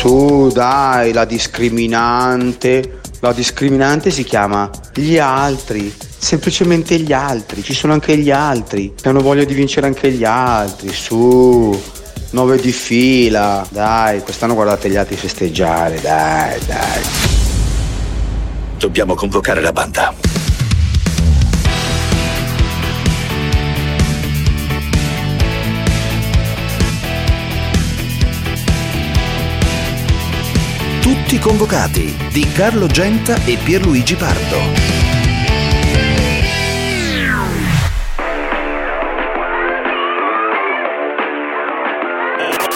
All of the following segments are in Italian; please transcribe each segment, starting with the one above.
Su, dai, la discriminante. La discriminante si chiama gli altri. Semplicemente gli altri. Ci sono anche gli altri. Che hanno voglia di vincere anche gli altri. Su. 9 di fila. Dai, quest'anno guardate gli altri festeggiare. Dai, dai. Dobbiamo convocare la banda. Tutti convocati di Carlo Genta e Pierluigi Pardo.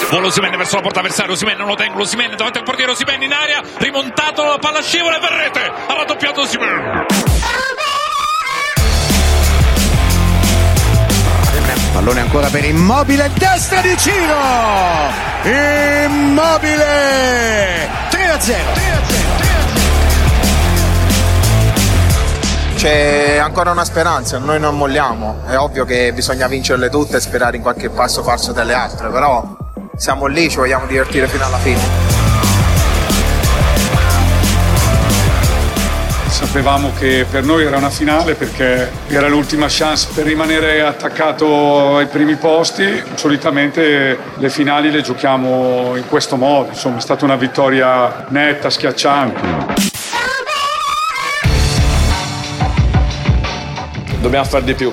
Vuole Osimene verso la porta avversaria, Osimene non lo tengo, Osimene davanti al portiere, Osimene in aria, rimontato la palla scivola e Verrete, ha raddoppiato Osimene. Pallone ancora per Immobile, destra di Ciro! Immobile! 3 a 0. C'è ancora una speranza, noi non molliamo. È ovvio che bisogna vincerle tutte e sperare in qualche passo falso delle altre, però siamo lì, ci vogliamo divertire fino alla fine. Sapevamo che per noi era una finale perché era l'ultima chance per rimanere attaccato ai primi posti. Solitamente le finali le giochiamo in questo modo, insomma è stata una vittoria netta, schiacciante. Dobbiamo fare di più.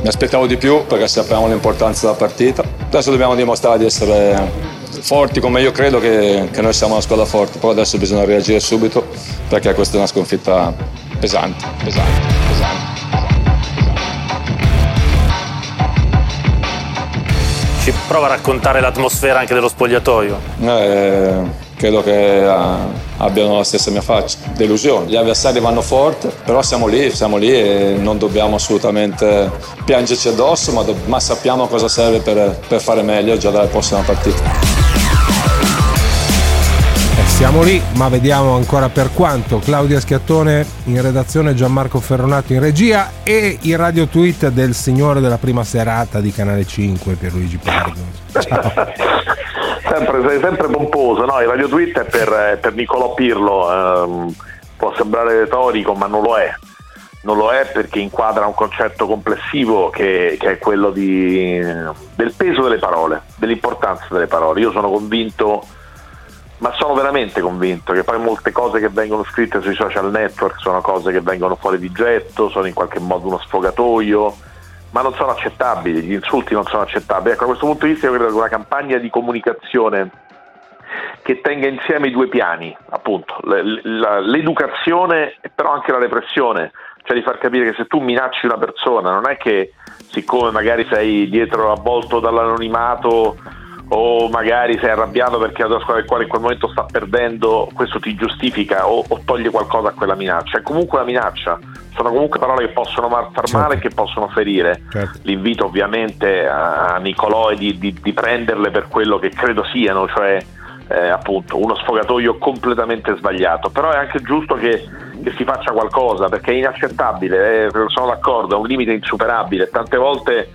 Mi aspettavo di più perché sapevamo l'importanza della partita. Adesso dobbiamo dimostrare di essere forti come io credo che, che noi siamo una squadra forte, però adesso bisogna reagire subito perché questa è una sconfitta pesante, pesante, pesante. Ci prova a raccontare l'atmosfera anche dello spogliatoio. Eh, credo che ah, abbiano la stessa mia faccia, delusione. Gli avversari vanno forte, però siamo lì, siamo lì e non dobbiamo assolutamente piangerci addosso, ma, do- ma sappiamo cosa serve per, per fare meglio già dalla prossima partita. Siamo lì, ma vediamo ancora per quanto. Claudia Schiattone in redazione, Gianmarco Ferronato in regia e il radio tweet del signore della prima serata di Canale 5, Pierluigi Pardo. Sempre, sempre pomposo, no? Il radio tweet è per, per Niccolò Pirlo, ehm, può sembrare retorico ma non lo è. Non lo è perché inquadra un concetto complessivo che, che è quello di, del peso delle parole, dell'importanza delle parole. Io sono convinto ma sono veramente convinto che poi molte cose che vengono scritte sui social network sono cose che vengono fuori di getto, sono in qualche modo uno sfogatoio, ma non sono accettabili, gli insulti non sono accettabili. Ecco, a questo punto di vista io credo che una campagna di comunicazione che tenga insieme i due piani, appunto, l'educazione e però anche la repressione, cioè di far capire che se tu minacci una persona non è che siccome magari sei dietro avvolto dall'anonimato o magari sei arrabbiato perché la tua squadra del cuore in quel momento sta perdendo, questo ti giustifica o, o toglie qualcosa a quella minaccia. È comunque una minaccia, sono comunque parole che possono far certo. male e che possono ferire. Certo. L'invito ovviamente a, a Nicolò è di, di, di, prenderle per quello che credo siano, cioè eh, appunto uno sfogatoio completamente sbagliato. Però è anche giusto che, che si faccia qualcosa perché è inaccettabile, eh, sono d'accordo, è un limite insuperabile. Tante volte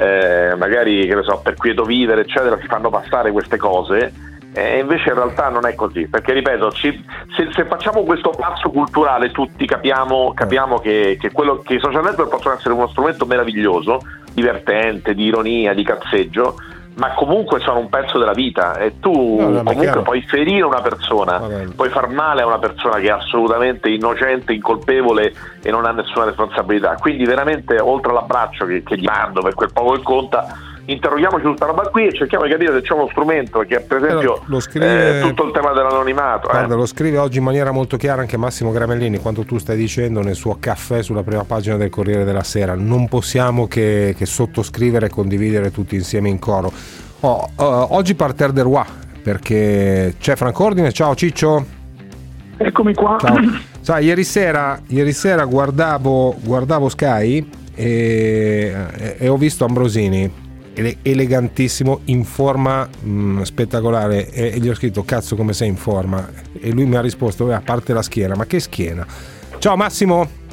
eh, magari che ne so, per quieto vivere, eccetera, si fanno passare queste cose. E invece in realtà non è così, perché ripeto, ci, se, se, facciamo questo passo culturale tutti capiamo, capiamo che, che, quello, che i social network possono essere uno strumento meraviglioso, divertente, di ironia, di cazzeggio, ma comunque sono un pezzo della vita. E tu no, no, comunque puoi ferire una persona, puoi far male a una persona che è assolutamente innocente, incolpevole e non ha nessuna responsabilità. Quindi veramente oltre all'abbraccio che, che gli mando per quel poco che conta, interroghiamoci tutta roba qui e cerchiamo di capire se c'è uno strumento che per esempio lo scrive, eh, tutto il tema dell'anonimato. Eh. Guarda, eh. lo scrive oggi in maniera molto chiara anche Massimo Gramellini quanto tu stai dicendo nel suo caffè sulla prima pagina del Corriere della Sera. Non possiamo che, che sottoscrivere e condividere tutti insieme in coro. Oh, uh, oggi parterre de roi perché c'è Franco Ordine. Ciao Ciccio. Eccomi qua. Ciao. Sai, ieri sera, ieri sera guardavo, guardavo Sky e, e ho visto Ambrosini elegantissimo, in forma mh, mm, spettacolare e, e, gli ho scritto cazzo come sei in forma e lui mi ha risposto a parte la schiena, ma che schiena? Ciao Massimo!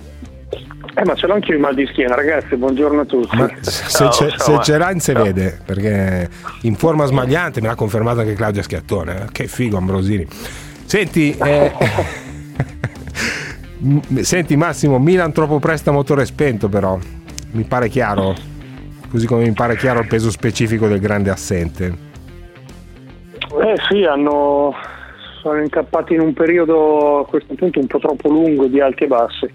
Eh, ma ce l'ho anche io il mal di schiena, ragazzi. Buongiorno a tutti. Ma se, ce, se ce l'ha, se vede perché in forma smagliante me l'ha confermato anche Claudia Schiattone. eh. Che figo, Ambrosini. Senti, eh, senti Massimo, Milan troppo presto a motore spento, però mi pare chiaro. Così come mi pare chiaro il peso specifico del grande assente. Eh sì, hanno, sono incappati in un periodo a questo punto un po' troppo lungo di alti e bassi.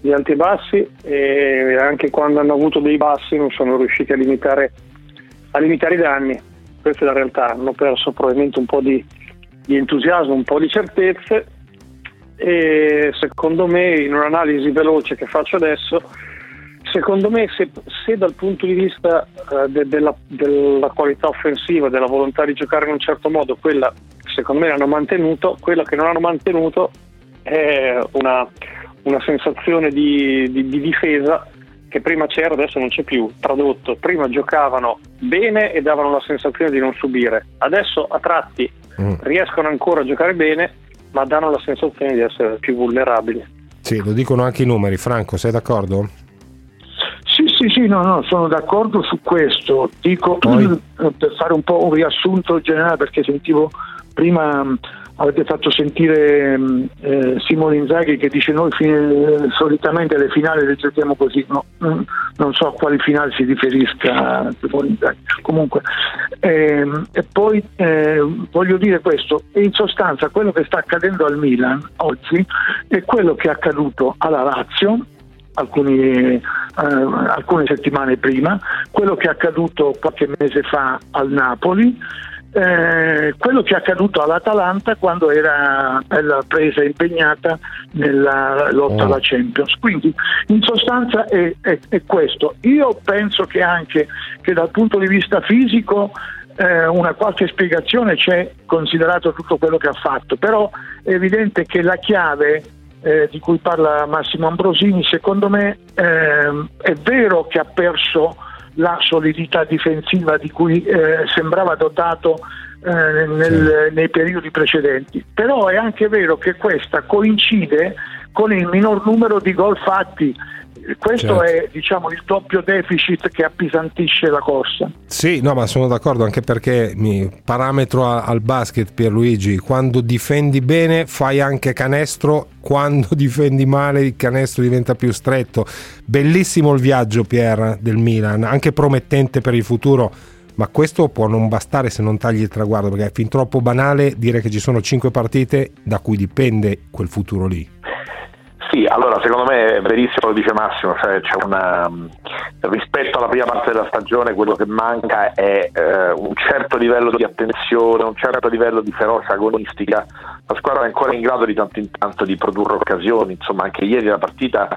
Di alti e bassi e anche quando hanno avuto dei bassi non sono riusciti a limitare, a limitare i danni. Questa è la realtà, hanno perso probabilmente un po' di, di entusiasmo, un po' di certezze e secondo me in un'analisi veloce che faccio adesso Secondo me se, se dal punto di vista eh, de- della, della qualità offensiva, della volontà di giocare in un certo modo, quella secondo me l'hanno mantenuto, quella che non hanno mantenuto è una, una sensazione di, di- di difesa che prima c'era, adesso non c'è più. Tradotto, prima giocavano bene e davano la sensazione di non subire, adesso a tratti riescono ancora a giocare bene, ma danno la sensazione di essere più vulnerabili. Sì, lo dicono anche i numeri. Franco, sei d'accordo? Sì, Sì, no, no, sono d'accordo su questo. Dico eh, per fare un po' un riassunto generale perché sentivo prima mh, avete fatto sentire mh, eh, Simone Inzaghi che dice noi fine- solitamente le finali le giochiamo così, no, non, so a quali finali si riferisca Simone Inzaghi. Comunque, ehm, e poi eh, voglio dire questo, in sostanza quello che sta accadendo al Milan oggi è quello che è accaduto alla Lazio alcuni, eh, alcune settimane prima, quello che è accaduto qualche mese fa al Napoli, eh, quello che è accaduto all'Atalanta quando era bella presa impegnata nella lotta alla Champions. Quindi in sostanza è, è- è questo. Io penso che anche che dal punto di vista fisico eh, una qualche spiegazione c'è considerato tutto quello che ha fatto, però è evidente che la chiave eh, di cui parla Massimo Ambrosini, secondo me ehm, è vero che ha perso la solidità difensiva di cui eh, sembrava dotato eh, nel- nei periodi precedenti, però è anche vero che questa coincide con il minor numero di gol fatti. Questo Certo. è diciamo, il doppio deficit che appesantisce la corsa. Sì, no, ma sono d'accordo anche perché mi, parametro a- al basket Pierluigi, quando difendi bene fai anche canestro, quando difendi male il canestro diventa più stretto. Bellissimo il viaggio Pier del Milan, anche promettente per il futuro, ma questo può non bastare se non tagli il traguardo, perché è fin troppo banale dire che ci sono cinque partite da cui dipende quel futuro lì. Sì, allora secondo me è verissimo lo dice Massimo, cioè c'è una, um, rispetto alla prima parte della stagione quello che manca è eh, un certo livello di attenzione, un certo livello di ferocia agonistica. La squadra è ancora in grado di tanto in tanto di produrre occasioni, insomma anche ieri la partita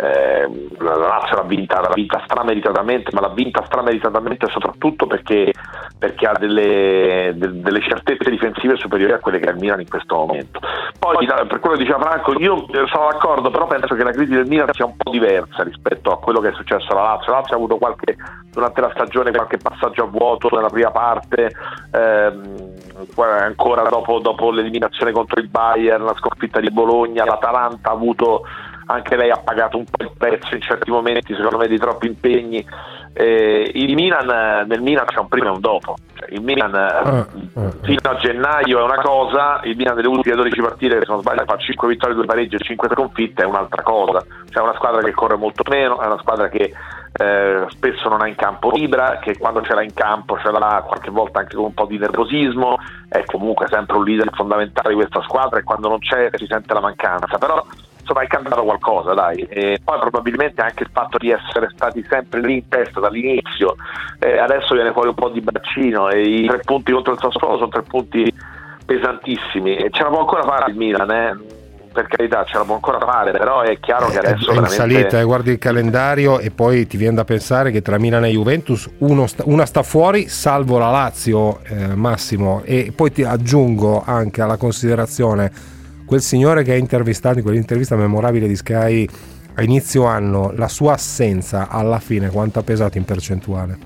eh, la Lazio l'ha vinta, l'ha vinta strameritatamente, ma l'ha vinta strameritatamente soprattutto perché, perché ha delle, de- delle certezze difensive superiori a quelle che ha il Milan in questo momento. Poi per quello che diceva Franco, io eh, sono d'accordo, però penso che la crisi del Milan sia un po' diversa rispetto a quello che è successo alla Lazio. La Lazio ha avuto qualche, durante la stagione qualche passaggio a vuoto nella prima parte, ehm, ancora dopo, dopo l'eliminazione contro il Bayern, la sconfitta di Bologna, l'Atalanta ha avuto anche lei ha pagato un po' il prezzo in certi momenti, secondo me, di troppi impegni. Eh, il Milan, nel Milan c'è un prima e un dopo. Cioè, il Milan eh, fino a gennaio è una cosa, il Milan delle ultime 12 partite, se non sbaglio, fa 5 vittorie, 2 pareggi e 5 sconfitte, è un'altra cosa. Cioè, è una squadra che corre molto meno, è una squadra che eh, spesso non ha in campo Ibra, che quando ce l'ha in campo ce l'ha qualche volta anche con un po' di nervosismo, è comunque sempre un leader fondamentale di questa squadra e quando non c'è si sente la mancanza. Però insomma è cambiato qualcosa dai. E poi probabilmente anche il fatto di essere stati sempre lì in testa dall'inizio eh, adesso viene fuori un po' di braccino e i tre punti contro il Sassuolo sono tre punti pesantissimi. E ce la può ancora fare il Milan eh? per carità ce la può ancora fare però è chiaro che È adesso in veramente salita, eh, guardi il calendario e poi ti viene da pensare che tra Milan e Juventus uno sta- una sta fuori, salvo la Lazio, eh, Massimo, e poi ti aggiungo anche alla considerazione quel signore che ha intervistato in quell'intervista memorabile di Sky a inizio anno, la sua assenza alla fine quanto ha pesato in percentuale?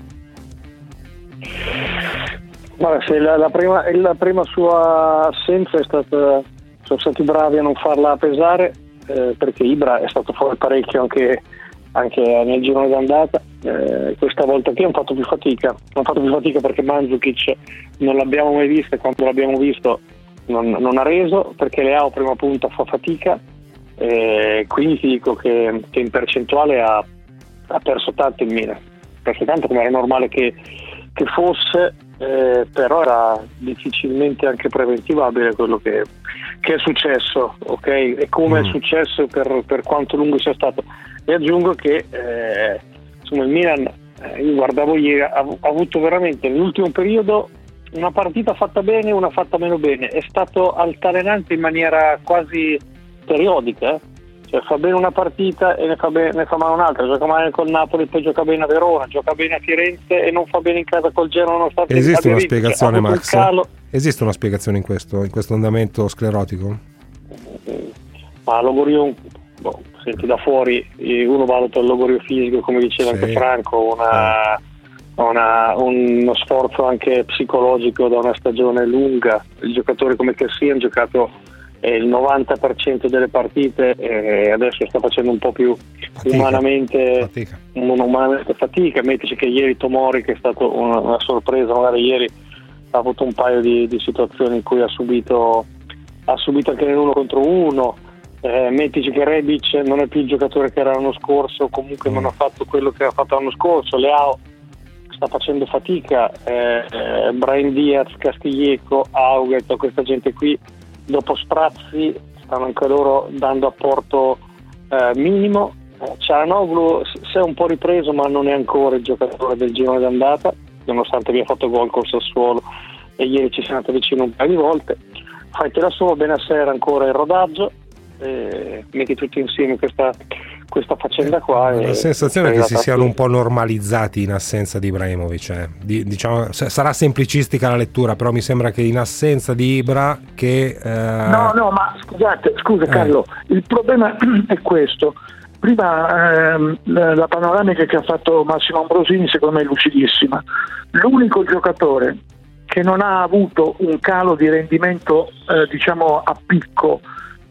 Se la, la prima, la prima sua assenza è stata, sono stati bravi a non farla pesare, eh, perché Ibra è stato fuori parecchio anche, anche nel girone d'andata. Eh, questa volta qui hanno fatto più fatica, hanno fatto più fatica perché Mandzukic non l'abbiamo mai visto e quando l'abbiamo visto non, non ha reso, perché Leao prima punta fa fatica, eh, quindi ti dico che, che in percentuale ha, ha perso tanto in Milan, perso tanto come era normale che, che fosse, eh, però era difficilmente anche preventivabile quello che, che è successo, ok? E come mm. è successo per, per, quanto lungo sia stato. E aggiungo che eh, insomma il Milan, eh, io guardavo ieri, ha, ha avuto veramente nell'ultimo periodo una partita fatta bene e una fatta meno bene, è stato altalenante in maniera quasi periodica. Eh? Cioè, fa bene una partita e ne fa, bene, ne fa male un'altra, gioca male col Napoli, poi gioca bene a Verona, gioca bene a Firenze e non fa bene in casa col Genoa nonostante Esiste una spiegazione, Max? Esiste una spiegazione in questo, in questo andamento sclerotico? Ma logorio, boh, senti da fuori, uno valuta il logorio fisico, come diceva sì. anche Franco, una, una, uno sforzo anche psicologico da una stagione lunga. Il giocatore come Cassi ha giocato il 90% delle partite e adesso sta facendo un po' più fatica. Umanamente, fatica. umanamente fatica. Mettici che ieri Tomori, che è stata una, una, sorpresa, magari ieri ha avuto un paio di, di situazioni in cui ha subito, ha subito anche l'uno contro uno. Eh, mettici che Rebic non è più il giocatore che era l'anno scorso, comunque mm. non ha fatto quello che ha fatto l'anno scorso. Leao sta facendo fatica, eh, eh, Brian Diaz, Castiglieco, Auget, questa gente qui dopo Sprazzi stanno anche loro dando apporto eh, minimo. Eh, Cialanoglu si è un po' ripreso ma non è ancora il giocatore del girone d'andata, nonostante abbia fatto gol col Sassuolo e ieri ci siamo andati vicino un paio di volte. Fai te la solo, Benasser ancora in rodaggio, eh, metti tutti insieme questa, questa faccenda qua. La e, sensazione è che si siano un po' normalizzati in assenza di Ibrahimovic. Eh. Di, diciamo, sarà semplicistica la lettura, però mi sembra che in assenza di Ibra che... Eh... No, no, ma scusate, scusa eh. Carlo, il problema è questo. Prima ehm, la panoramica che ha fatto Massimo Ambrosini secondo me è lucidissima. L'unico giocatore che non ha avuto un calo di rendimento eh, diciamo a picco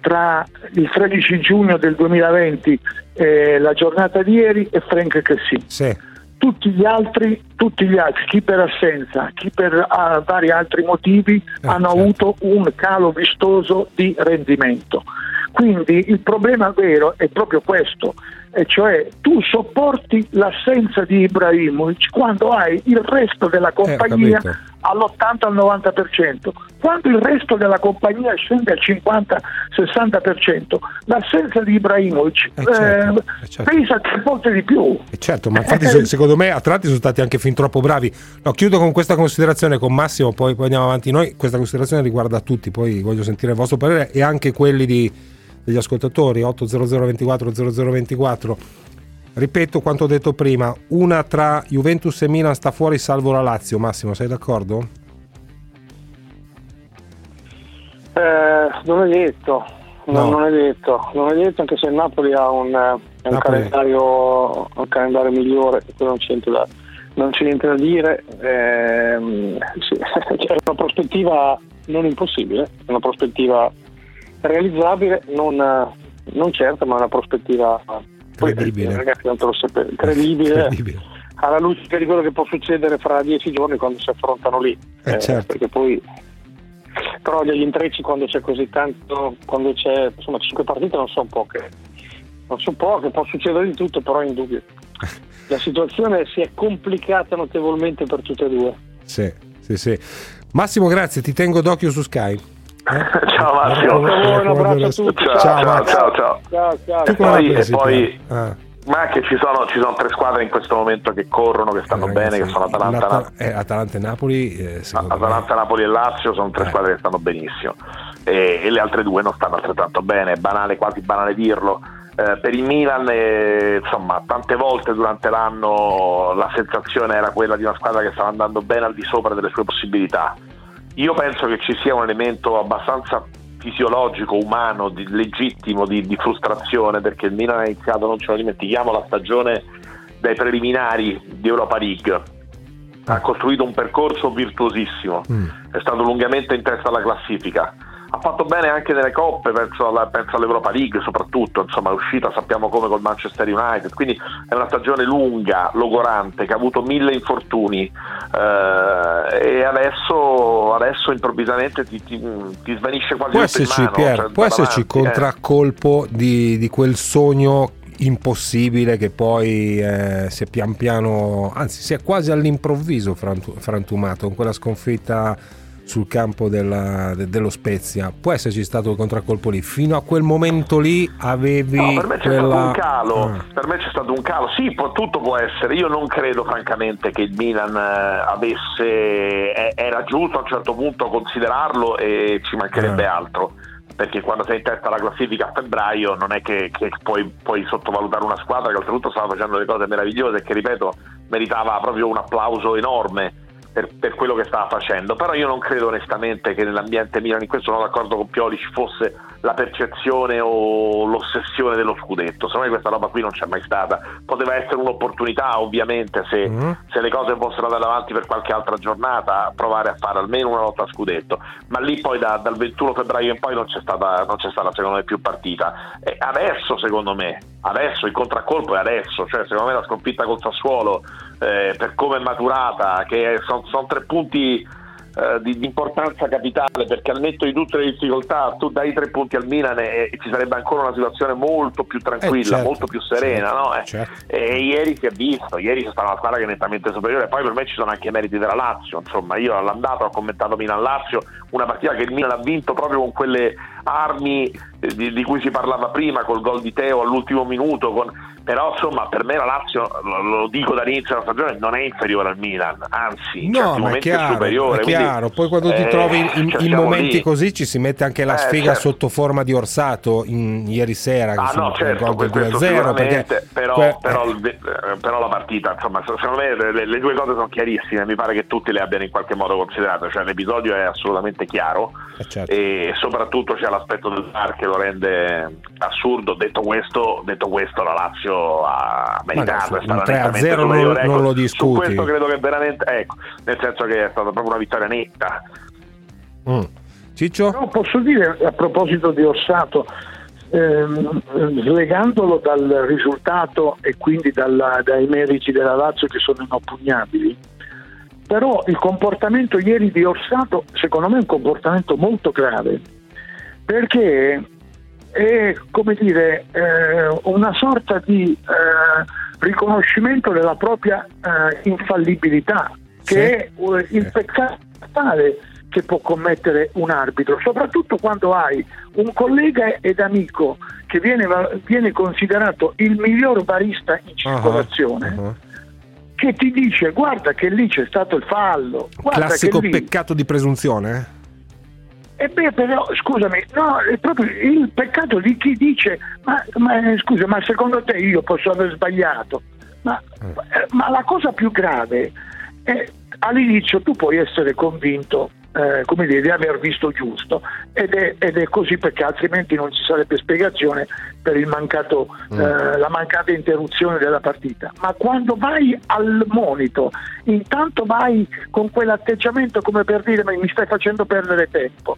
tra il 13 giugno del 2020 e la giornata di ieri è Frank Cassi. Sì. Tutti gli, altri, tutti gli altri, chi per assenza, chi per uh, vari altri motivi, eh, hanno certo. avuto un calo vistoso di rendimento. Quindi il problema vero è proprio questo, e cioè tu sopporti l'assenza di Ibrahimovic quando hai il resto della eh, compagnia eh, all'80 al 90%. Quando il resto della compagnia scende al 50-60%, l'assenza di Ibrahimovic eh certo, eh, eh certo. pesa tre volte di più. Eh certo, ma infatti secondo me a tratti sono stati anche fin troppo bravi. No, chiudo con questa considerazione con Massimo, poi, poi andiamo avanti noi. Questa considerazione riguarda tutti, poi voglio sentire il vostro parere e anche quelli di, degli ascoltatori 800 24 0024 Ripeto quanto ho detto prima, una tra Juventus e Milan sta fuori salvo la Lazio. Massimo, sei d'accordo? Eh, non è detto, no. non, è detto, non è detto anche se il Napoli ha un, un, calendario, un calendario, migliore, non c'è niente da, non c'è niente da dire. Eh, sì, c'è una prospettiva non impossibile, una prospettiva realizzabile, non, non certa, ma una prospettiva Credibile. ragazzi, non te lo sapete. Credibile. Credibile. Alla luce di quello che può succedere fra dieci giorni quando si affrontano lì. Eh, eh, certo. Perché poi però degli intrecci quando c'è così tanto, quando c'è insomma cinque partite non sono poche. Non sono poche, può succedere di tutto, però è indubbio. La situazione si è complicata notevolmente per tutte e due. Sì, sì, sì. Massimo, grazie, ti tengo d'occhio su Skype. Eh? Ciao Massimo. Un abbraccio a tutti. Ciao, ciao, ciao. ciao, ciao. ciao, ciao. Poi, e poi, ah. ma che ci sono, ci sono, tre squadre in questo momento che corrono, che stanno eh, bene, che sono Atalanta, eh, Atalanta e Napoli. Eh, Atalanta, me. Napoli e Lazio sono tre eh. squadre che stanno benissimo. E, e, le altre due non stanno altrettanto bene, è banale, quasi banale dirlo. Eh, per il Milan, eh, insomma, tante volte durante l'anno la sensazione era quella di una squadra che stava andando bene al di sopra delle sue possibilità io penso che ci sia un elemento abbastanza fisiologico, umano, di, legittimo di, di, frustrazione perché il Milan ha iniziato, non ce lo dimentichiamo, la stagione dai preliminari di Europa League. Ha costruito un percorso virtuosissimo, mm. è stato lungamente in testa alla classifica, ha fatto bene anche nelle coppe, penso, alla, penso all'Europa League soprattutto, insomma è uscita sappiamo come col Manchester United, quindi è una stagione lunga, logorante, che ha avuto mille infortuni eh, e adesso, adesso improvvisamente ti, ti, ti, svanisce quasi può esserci, mano, Pier, cioè, può esserci avanti, eh. contraccolpo eh. di, di quel sogno impossibile che poi eh, si è pian piano, anzi si è quasi all'improvviso frantumato con quella sconfitta sul campo della, de, dello Spezia. Può esserci stato il contraccolpo lì? Fino a quel momento lì avevi. No, per me c'è quella... stato un calo. Ah. Per me c'è stato un calo. Sì, può, tutto può essere. Io non credo, francamente, che il Milan eh, avesse. era giusto a un certo punto considerarlo e ci mancherebbe ah. altro perché quando sei in testa alla classifica a febbraio non è che, che puoi, puoi, sottovalutare una squadra che oltretutto stava facendo delle cose meravigliose e che ripeto meritava proprio un applauso enorme per, per, quello che stava facendo, però io non credo onestamente che nell'ambiente Milan, in questo sono d'accordo con Pioli, ci fosse la percezione o l'ossessione dello scudetto, secondo me questa roba qui non c'è mai stata, poteva essere un'opportunità ovviamente se, mm-hmm. se le cose fossero andate avanti per qualche altra giornata, provare a fare almeno una lotta a scudetto, ma lì poi da, dal 21 febbraio in poi non c'è stata, non c'è stata secondo me più partita. E adesso secondo me, adesso il contraccolpo è adesso, cioè secondo me la sconfitta col Sassuolo eh, per come è maturata, che sono son tre punti eh, di, di, importanza capitale perché al netto di tutte le difficoltà tu dai tre punti al Milan e, e ci sarebbe ancora una situazione molto più tranquilla, eh certo, molto più serena certo, no? eh, certo. e ieri si è visto, ieri c'è stata una squadra che è nettamente superiore poi per me ci sono anche i meriti della Lazio insomma io all'andata ho commentato Milan-Lazio una partita che il Milan ha vinto proprio con quelle armi eh, di, di cui si parlava prima col gol di Teo all'ultimo minuto con però insomma per me la Lazio, lo dico dall'inizio della stagione, non è inferiore al Milan, anzi no, in è chiaro, è superiore. È chiaro. Poi quando ti eh, trovi in, cioè in momenti lì. così ci si mette anche la eh, sfiga certo. sotto forma di Orsato in, ieri sera, ah, no, certo, gol 2-0. Perché, però, que- però, eh. però, la partita, insomma, secondo me le, le, due cose sono chiarissime, mi pare che tutti le abbiano in qualche modo considerate, cioè l'episodio è assolutamente chiaro eh, certo. e soprattutto c'è l'aspetto del VAR che lo rende assurdo. Detto questo, detto questo la Lazio ha meritato, è 3 a 0 non, non, ecco, lo discuti. Su questo credo che veramente, ecco, nel senso che è stata proprio una vittoria netta. Mm. Ciccio? No, posso dire a proposito di Orsato, ehm, slegandolo dal risultato e quindi dalla, dai meriti della Lazio che sono inoppugnabili, però il comportamento ieri di Orsato secondo me è un comportamento molto grave perché è come dire eh, una sorta di eh, riconoscimento della propria eh, infallibilità che sì. è eh, il peccato tale che può commettere un arbitro, soprattutto quando hai un collega ed amico che viene, viene considerato il miglior barista in circolazione. Uh-huh, uh-huh che ti dice guarda che lì c'è stato il fallo. Classico lì... peccato di presunzione? E beh, però, scusami, no, è proprio il peccato di chi dice, ma, ma scusa, ma secondo te io posso aver sbagliato? Ma, eh. ma la cosa più grave è all'inizio tu puoi essere convinto eh, come dire, di aver visto giusto ed è, ed è, così perché altrimenti non ci sarebbe spiegazione per mancato, mm. eh, la mancata interruzione della partita. Ma quando vai al monito, intanto vai con quell'atteggiamento come per dire mi stai facendo perdere tempo,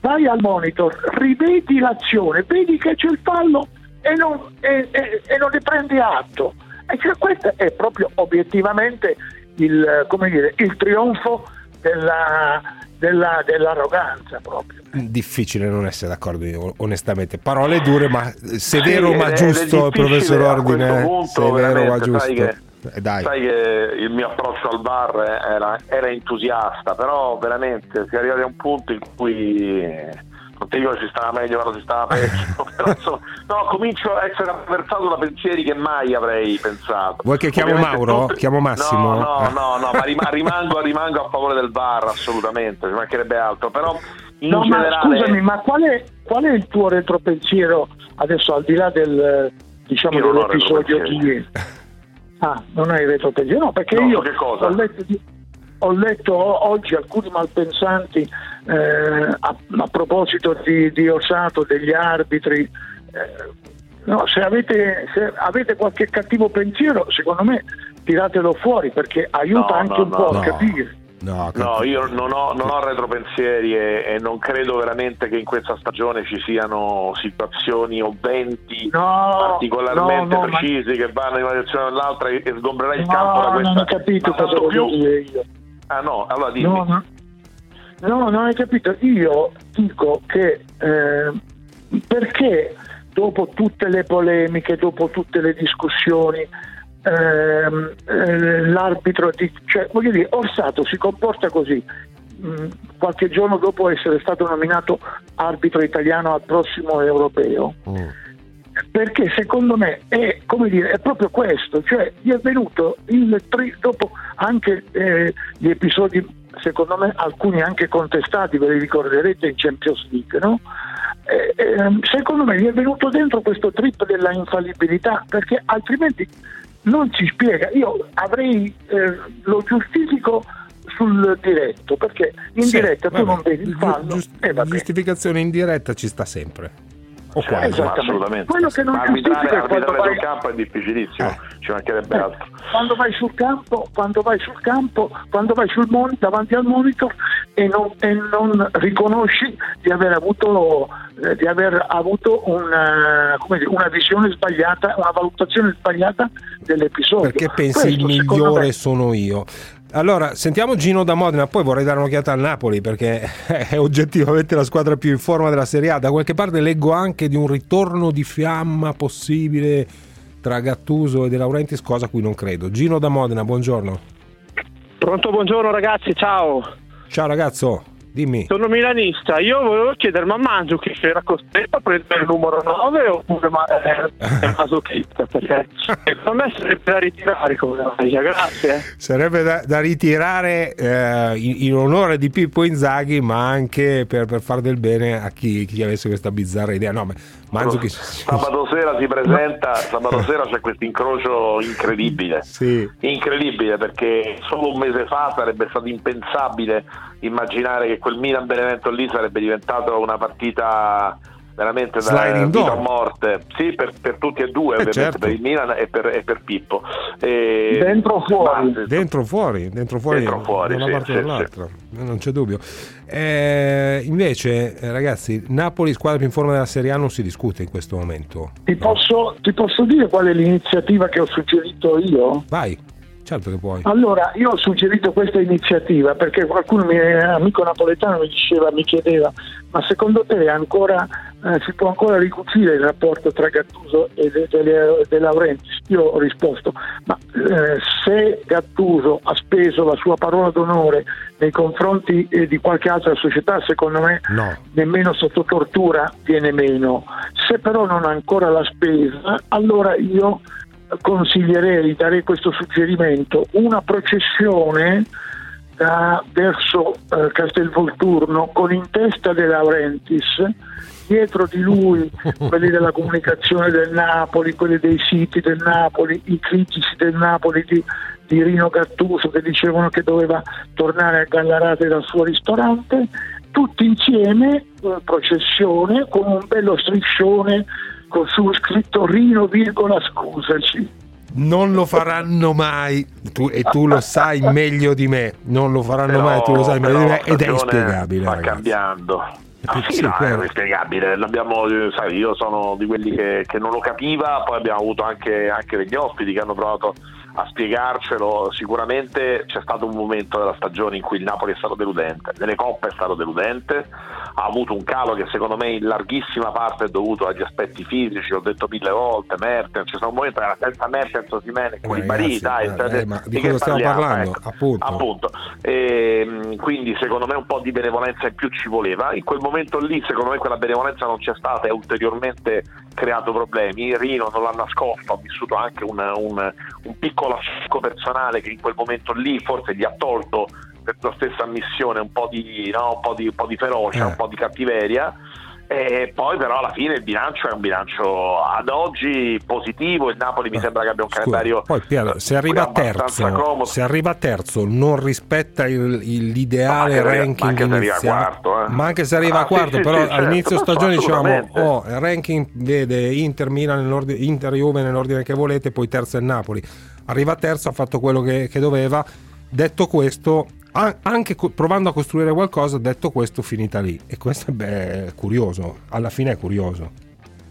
vai al monitor, rivedi l'azione, vedi che c'è il fallo e non, e, e, e non ne prendi atto. E cioè, questo è proprio obiettivamente il, dire, il trionfo della, della, dell'arroganza proprio. Difficile non essere d'accordo, onestamente. Parole dure, ma severo sì, ma giusto, professor Ordine. Punto, severo ma giusto. Sai che, eh, Dai. sai che il mio approccio al bar era, era entusiasta, però veramente si è arrivati a un punto in cui non ti dico si stava meglio quando si stava peggio però, insomma, no comincio a essere attraversato da pensieri che mai avrei pensato. Vuoi che chiamo Ovviamente Mauro? Tutti... chiamo Massimo? no no no, no ma rimango, rimango, a favore del bar assolutamente ci mancherebbe altro però in no generale... ma scusami ma qual è, qual è il tuo retropensiero adesso al di là del diciamo dell'episodio di ieri? Ah non hai retropensiero? No perché no, io ho letto ho letto oggi alcuni malpensanti eh, a, a, proposito di, di, Osato, degli arbitri. Eh, no, se, avete, se, avete, qualche cattivo pensiero, secondo me tiratelo fuori perché aiuta no, anche no, un po' a capire. No, No, io non ho, non ho retropensieri e, e non credo veramente che in questa stagione ci siano situazioni o venti particolarmente no, no, ma- precisi che vanno in una direzione o nell'altra e e sgombrerà il No, campo da questa. non ho capito cosa voglio più. dire io. Ah no, allora dimmi. No, no. No, non hai capito. Io dico che eh, perché dopo tutte le polemiche, dopo tutte le discussioni, ehm, eh, l'arbitro, di, cioè, voglio dire, Orsato si comporta così. mh, qualche giorno dopo essere stato nominato arbitro italiano al prossimo europeo perché secondo me è, come dire, è proprio questo, cioè gli è venuto il tri- dopo anche eh, gli episodi, secondo me alcuni anche contestati, ve li ricorderete in Champions League, no? Eh, ehm, secondo me gli è venuto dentro questo trip della infallibilità, perché altrimenti non si spiega. Io avrei, eh, lo giustifico sul diretto, perché in Sì, diretta tu vabbè, non vedi il fallo. giust- e vabbè. giustificazione in diretta ci sta sempre. O Sì, quasi. assolutamente. Quello che non arbitrare, arbitrare vai- sul campo è difficilissimo, ci mancherebbe altro. quando vai sul campo, quando vai sul campo, quando vai sul mon- davanti al monitor e non, e non riconosci di aver avuto, eh, di aver avuto una, come dire, una visione sbagliata, una valutazione sbagliata dell'episodio. Perché pensi Questo, il migliore me, sono io. Allora, sentiamo Gino da Modena, poi vorrei dare un'occhiata al Napoli perché è oggettivamente la squadra più in forma della Serie A. Da qualche parte leggo anche di un ritorno di fiamma possibile tra Gattuso e De Laurentiis, cosa a cui non credo. Gino da Modena, buongiorno. Pronto, buongiorno ragazzi, ciao. Ciao ragazzo, dimmi. Sono milanista, io volevo chiedere, ma Mandzukic era costretto a prendere il numero 9 oppure ma, eh, è masochista? Perché secondo me sarebbe da ritirare come maglia, grazie. Sarebbe da, da ritirare eh, in, in onore di Pippo Inzaghi, ma anche per, per far del bene a chi, chi avesse questa bizzarra idea. No, ma Mandzukic... Sabato sera si presenta, sabato sera c'è questo incrocio incredibile. Sì. Incredibile perché solo un mese fa sarebbe stato impensabile immaginare che quel Milan Benevento lì sarebbe diventato una partita veramente da Sliding vita door. a morte. Sì, per, per tutti e due, ovviamente, certo. per il Milan e per, e per Pippo. E- Dentro o fuori? Ma- Dentro o fuori, dentro fuori, Dentro fuori, da una sì, parte o sì, dall'altra, non c'è dubbio. Eh, invece, eh, ragazzi, Napoli, squadra più in forma della Serie A, non si discute in questo momento. ti, posso, ti posso dire qual è l'iniziativa che ho suggerito io? Vai, certo che puoi. Allora, io ho suggerito questa iniziativa perché qualcuno, mi, amico napoletano, mi diceva, mi chiedeva, ma secondo te ancora, eh, si può ancora ricucire il rapporto tra Gattuso e De, De- De Laurentiis? Io ho risposto, ma eh, se Gattuso ha speso la sua parola d'onore nei confronti eh, di qualche altra società, secondo me No. nemmeno sotto tortura viene meno. Se però non ha ancora la spesa, allora io consiglierei, darei questo suggerimento, una processione da- verso eh, Castelvolturno con in testa De Laurentiis, dietro di lui quelli della comunicazione del Napoli, quelli dei siti del Napoli, i critici del Napoli di, di Rino Gattuso che dicevano che doveva tornare a Gallarate dal suo ristorante, tutti insieme, in processione, con un bello striscione con su scritto Rino, virgola, scusaci. Non lo faranno mai, tu- e tu lo sai meglio di me, non lo faranno Però- mai, tu lo sai meglio di me, ed è inspiegabile. Sta cambiando. Ah, più- sì, sì, no, è inspiegabile. L'abbiamo, eh, sai, io sono di quelli che, che non lo capiva, poi abbiamo avuto anche, anche degli ospiti che hanno provato a spiegarcelo. Sicuramente c'è stato un momento della stagione in cui il Napoli è stato deludente, nelle coppe è stato deludente, ha avuto un calo che secondo me in larghissima parte è dovuto agli aspetti fisici, l'ho detto mille volte, Mertens, c'è stato un momento che era senza Mertens, Osimene, Koulibaly, ragazzi, dai, eh, cioè, eh, ma di che cosa stiamo parliamo? parlando? Ecco. Appunto. Appunto. Ehm, quindi secondo me un po' di benevolenza in più ci voleva. In quel momento lì, secondo me, quella benevolenza non c'è stata e ha ulteriormente creato problemi. Rino non l'ha nascosto, ha vissuto anche un, un- un piccolo asco personale che in quel momento lì forse gli ha tolto per sua stessa ammissione un po' di, no, un po' di, un po' di ferocia, Eh. un po' di cattiveria. E poi però alla fine il bilancio è un bilancio ad oggi positivo, il Napoli mi sembra che abbia un Scusa, calendario poi Piero, se arriva terzo, se arriva terzo, non rispetta il- il- l'ideale Ma ranking ma anche se arriva iniziale. quarto, eh. Ma anche se arriva Ah, quarto, sì, però sì, certo, all'inizio ma stagione assolutamente. Oh, il ranking vede Inter, Milan, nell'ordine- Inter, Juve nell'ordine che volete, poi terzo è il Napoli. Arriva terzo, ha fatto quello che, che doveva. Detto questo, anche provando a costruire qualcosa, detto questo, finita lì. E questo beh, è curioso, alla fine è curioso.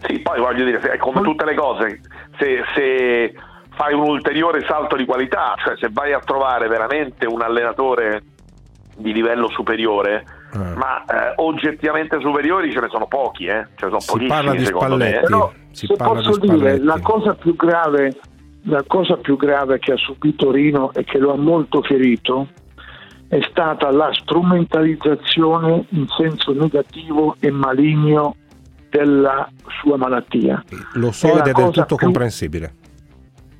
Sì, poi voglio dire, è come tutte le cose, se, se fai un ulteriore salto di qualità, cioè se vai a trovare veramente un allenatore di livello superiore, Ah. ma eh, oggettivamente superiori ce ne sono pochi, eh? ce ne sono Si pochissimi parla di secondo me. Spalletti. Però, Si se parla posso di dire, la cosa più grave la cosa più grave che ha subito Rino e che lo ha molto ferito è stata la strumentalizzazione in senso negativo e maligno della sua malattia. Lo È so la ed è del tutto più- comprensibile.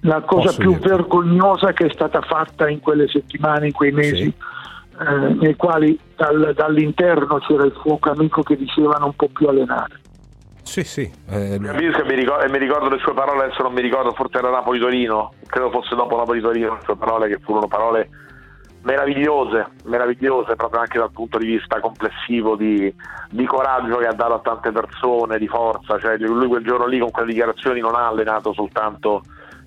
La cosa Posso più dirti. vergognosa che è stata fatta in quelle settimane, in quei mesi, eh, nei quali dal- dall'interno c'era il fuoco amico che diceva non può più allenare. Sì, sì. eh, e mi ricordo, mi ricordo le sue parole, adesso non mi ricordo, forse era Napoli-Torino, credo fosse dopo Napoli-Torino, le sue parole che furono parole meravigliose, meravigliose proprio anche dal punto di vista complessivo di, di coraggio che ha dato a tante persone, di forza, cioè lui quel giorno lì con quelle dichiarazioni non ha allenato soltanto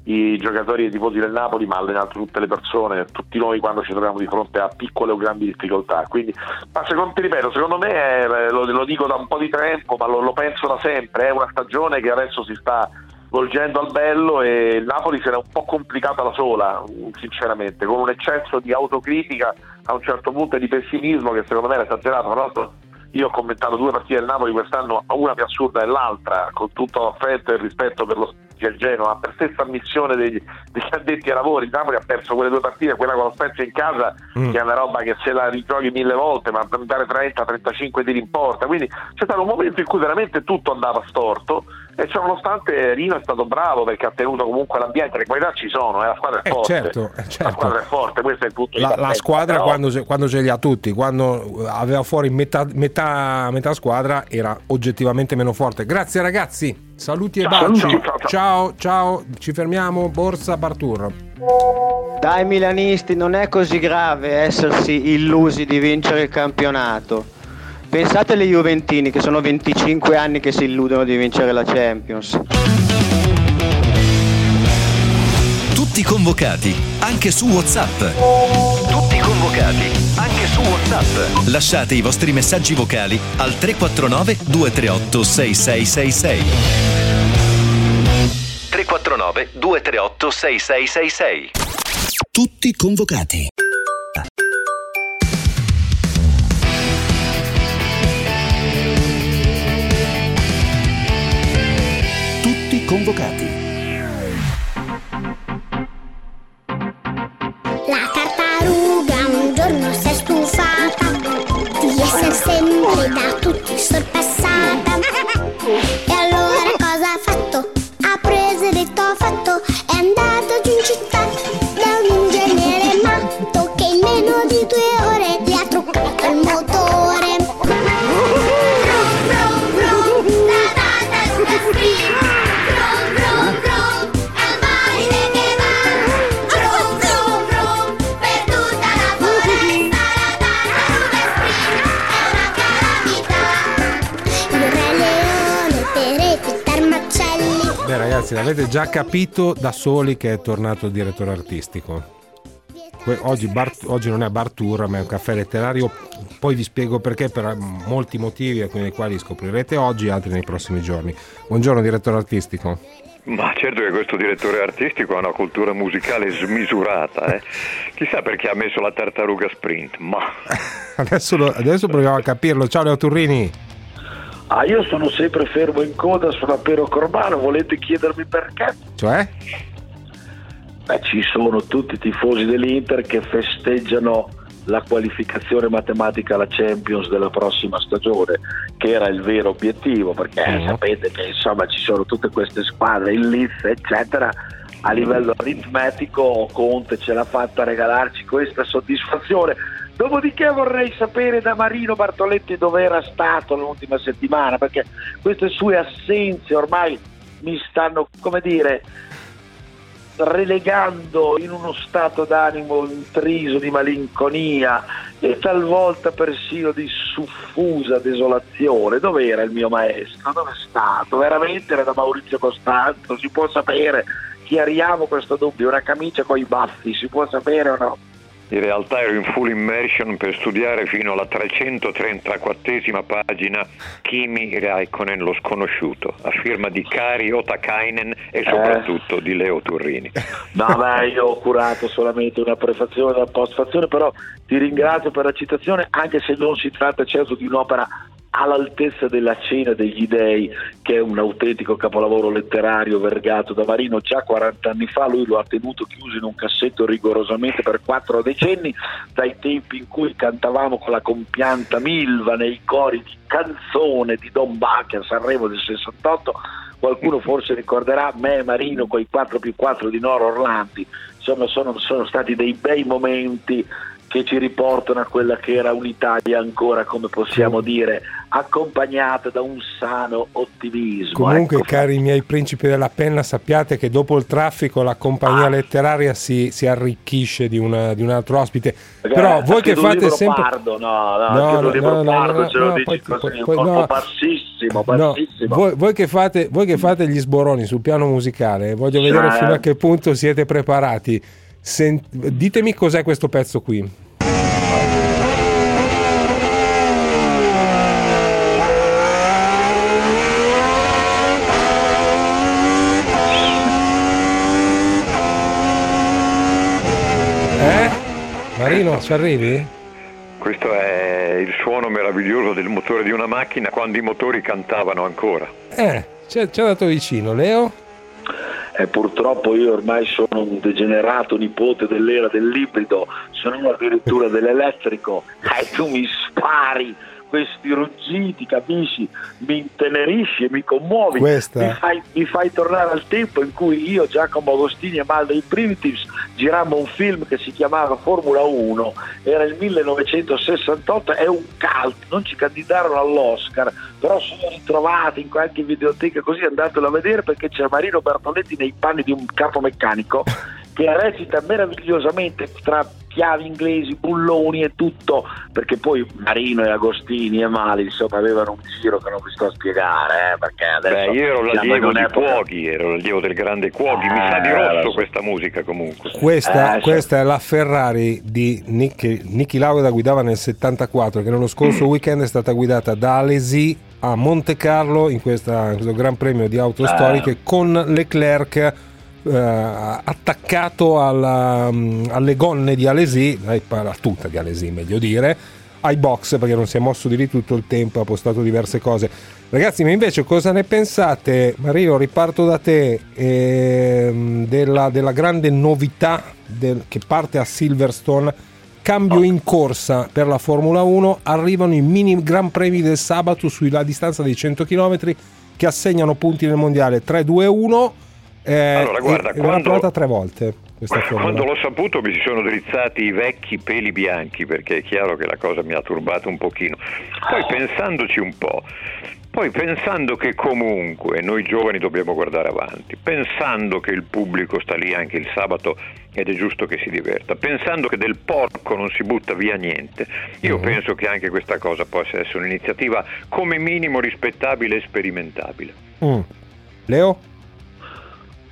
i giocatori e i tifosi del Napoli, ma allenato tutte le persone, tutti noi quando ci troviamo di fronte a piccole o grandi difficoltà. Quindi, ma secondo, ti ripeto, secondo me, eh, lo, lo dico da un po' di tempo, ma lo, lo penso da sempre, è una stagione che adesso si sta volgendo al bello e il Napoli se l'è un po' complicata da sola, sinceramente, con un eccesso di autocritica a un certo punto e di pessimismo che secondo me era esagerato. Tra l'altro io ho commentato due partite del Napoli quest'anno, una più assurda dell'altra, con tutto l'affetto e il rispetto per lo Spezia e il Genoa, per stessa ammissione degli, degli addetti ai lavori, il Napoli ha perso quelle due partite, quella con lo Spezia in casa, Mm. che è una roba che se la rigiochi mille volte, ma per dare 30-35 tiri in porta, quindi c'è stato un momento in cui veramente tutto andava storto e ciò nonostante Rino è stato bravo perché ha tenuto comunque l'ambiente, le qualità ci sono, eh, la squadra è Eh, forte, certo, eh, la certo. squadra è forte, questo è il punto La, la squadra però- quando, ce- quando ce li ha tutti, quando aveva fuori metà, metà, metà squadra era oggettivamente meno forte. Grazie ragazzi, saluti e Ciao, baci. ciao, ciao, ciao, ciao, ci fermiamo. Borsa Bartur. Dai milanisti, non è così grave essersi illusi di vincere il campionato. Pensate alle Juventini che sono 25 anni che si illudono di vincere la Champions. Tutti convocati, anche su WhatsApp. Tutti convocati, anche su WhatsApp. Lasciate i vostri messaggi vocali al 349 238 6666. 349 238 6666. Tutti convocati. Convocati. La tartaruga un giorno si è stufata di essere sempre da tutti sorpassata. E ragazzi, l'avete già capito da soli che è tornato il direttore artistico. Oggi, Bart- oggi non è Bartur, ma è un caffè letterario. Poi vi spiego perché, per molti motivi, alcuni dei quali scoprirete oggi, altri nei prossimi giorni. Buongiorno, direttore artistico. Ma certo che questo direttore artistico ha una cultura musicale smisurata, eh. Chissà perché ha messo la tartaruga sprint, ma Adesso, lo- adesso proviamo a capirlo. Ciao Leo Turrini. Ah, io sono sempre fermo in coda sulla Pero Corbano, volete chiedermi perché? Cioè? Beh, ci sono tutti i tifosi dell'Inter che festeggiano la qualificazione matematica alla Champions della prossima stagione, che era il vero obiettivo, perché sapete che insomma ci sono tutte queste squadre, il Leeds, eccetera. A livello aritmetico Conte ce l'ha fatta a regalarci questa soddisfazione. Dopodiché vorrei sapere da Marino Bartoletti dove era stato l'ultima settimana, perché queste sue assenze ormai mi stanno, come dire, relegando in uno stato d'animo intriso di malinconia e talvolta persino di suffusa desolazione. Dov'era il mio maestro? Dove è stato? Veramente era da Maurizio Costanzo? Si può sapere? Chiariamo questo dubbio. Una camicia con i baffi, si può sapere o no? In realtà ero in full immersion per studiare fino alla 334esima pagina Kimi Raikkonen lo sconosciuto, a firma di Kari Otakainen e soprattutto di Leo Turrini. No, beh, io ho curato solamente una prefazione e una postfazione, però ti ringrazio per la citazione, anche se non si tratta certo di un'opera all'altezza della cena degli dei, che è un autentico capolavoro letterario vergato da Marino già 40 anni fa, lui lo ha tenuto chiuso in un cassetto rigorosamente per quattro decenni, dai tempi in cui cantavamo con la compianta Milva nei cori di canzone di Don Bacchi a Sanremo del 68, qualcuno forse ricorderà me e Marino con i 4 più 4 di Noro Orlandi, insomma sono, sono stati dei bei momenti che ci riportano a quella che era un'Italia ancora, come possiamo dire, accompagnata da un sano ottimismo. Comunque, ecco. cari miei principi della penna, sappiate che dopo il traffico la compagnia letteraria si, si arricchisce di, una- di un altro ospite. Ragazzi, Però voi che fate sempre. Leopardo, no, no, No, no, Giulio no, no, Leopardo, no, ce lo no, dici poi- così, poi- un poi- colpo no. bassissimo, No, bassissimo. voi, voi che fate, voi che fate gli sboroni sul piano musicale, voglio vedere Cioè? fino a che punto siete preparati. Sen- ditemi cos'è questo pezzo qui. Eh? Marino, ci arrivi? Questo è il suono meraviglioso del motore di una macchina quando i motori cantavano ancora. Eh, ci è dato vicino. Leo? Eh, purtroppo io ormai sono un degenerato nipote dell'era dell'ibrido, sono uno addirittura dell'elettrico. E tu mi spari questi ruggiti, capisci? Mi intenerisci e mi commuovi, mi fai, mi fai tornare al tempo in cui io, Giacomo Agostini e Mal dei Primitives girammo un film che si chiamava Formula 1, era il 1968, è un cult, non ci candidarono all'Oscar, però sono ritrovati in qualche videoteca così andatelo a vedere perché c'è Marino Bertoletti nei panni di un capo meccanico che recita meravigliosamente tra chiavi inglesi, bulloni e tutto, perché poi Marino e Agostini e Mali insomma avevano un giro che non vi sto a spiegare, eh, perché adesso Beh, io ero l'allievo di Cuoghi, ero l'allievo del grande Cuoghi, mi sa di Eh, rosso questa musica comunque. Questa, Eh, questa è la Ferrari di Nick, Nicky Lauda guidava nel 74 che nello scorso weekend è stata guidata da Alesi a Monte Carlo in, questa- in questo gran premio di auto Eh. storiche con Leclerc eh, attaccato alla- mm, alle gonne di Alesi eh, alla tuta di Alesi meglio dire ai box perché non si è mosso di lì tutto il tempo ha postato diverse cose. Ragazzi ma invece cosa ne pensate? Mario riparto da te ehm, della, della grande novità del- che parte a Silverstone. Cambio in corsa per la Formula 1 arrivano i mini Gran Premi del sabato sulla distanza dei 100 km che assegnano punti nel mondiale 3-2-1 eh, Allora, guarda, e- quando- tre volte Quando l'ho saputo mi si sono drizzati i vecchi peli bianchi perché è chiaro che la cosa mi ha turbato un pochino. Poi pensandoci un po', poi pensando che comunque noi giovani dobbiamo guardare avanti, pensando che il pubblico sta lì anche il sabato ed è giusto che si diverta, pensando che del porco non si butta via niente, io penso che anche questa cosa possa essere un'iniziativa come minimo rispettabile e sperimentabile. Mm. Leo?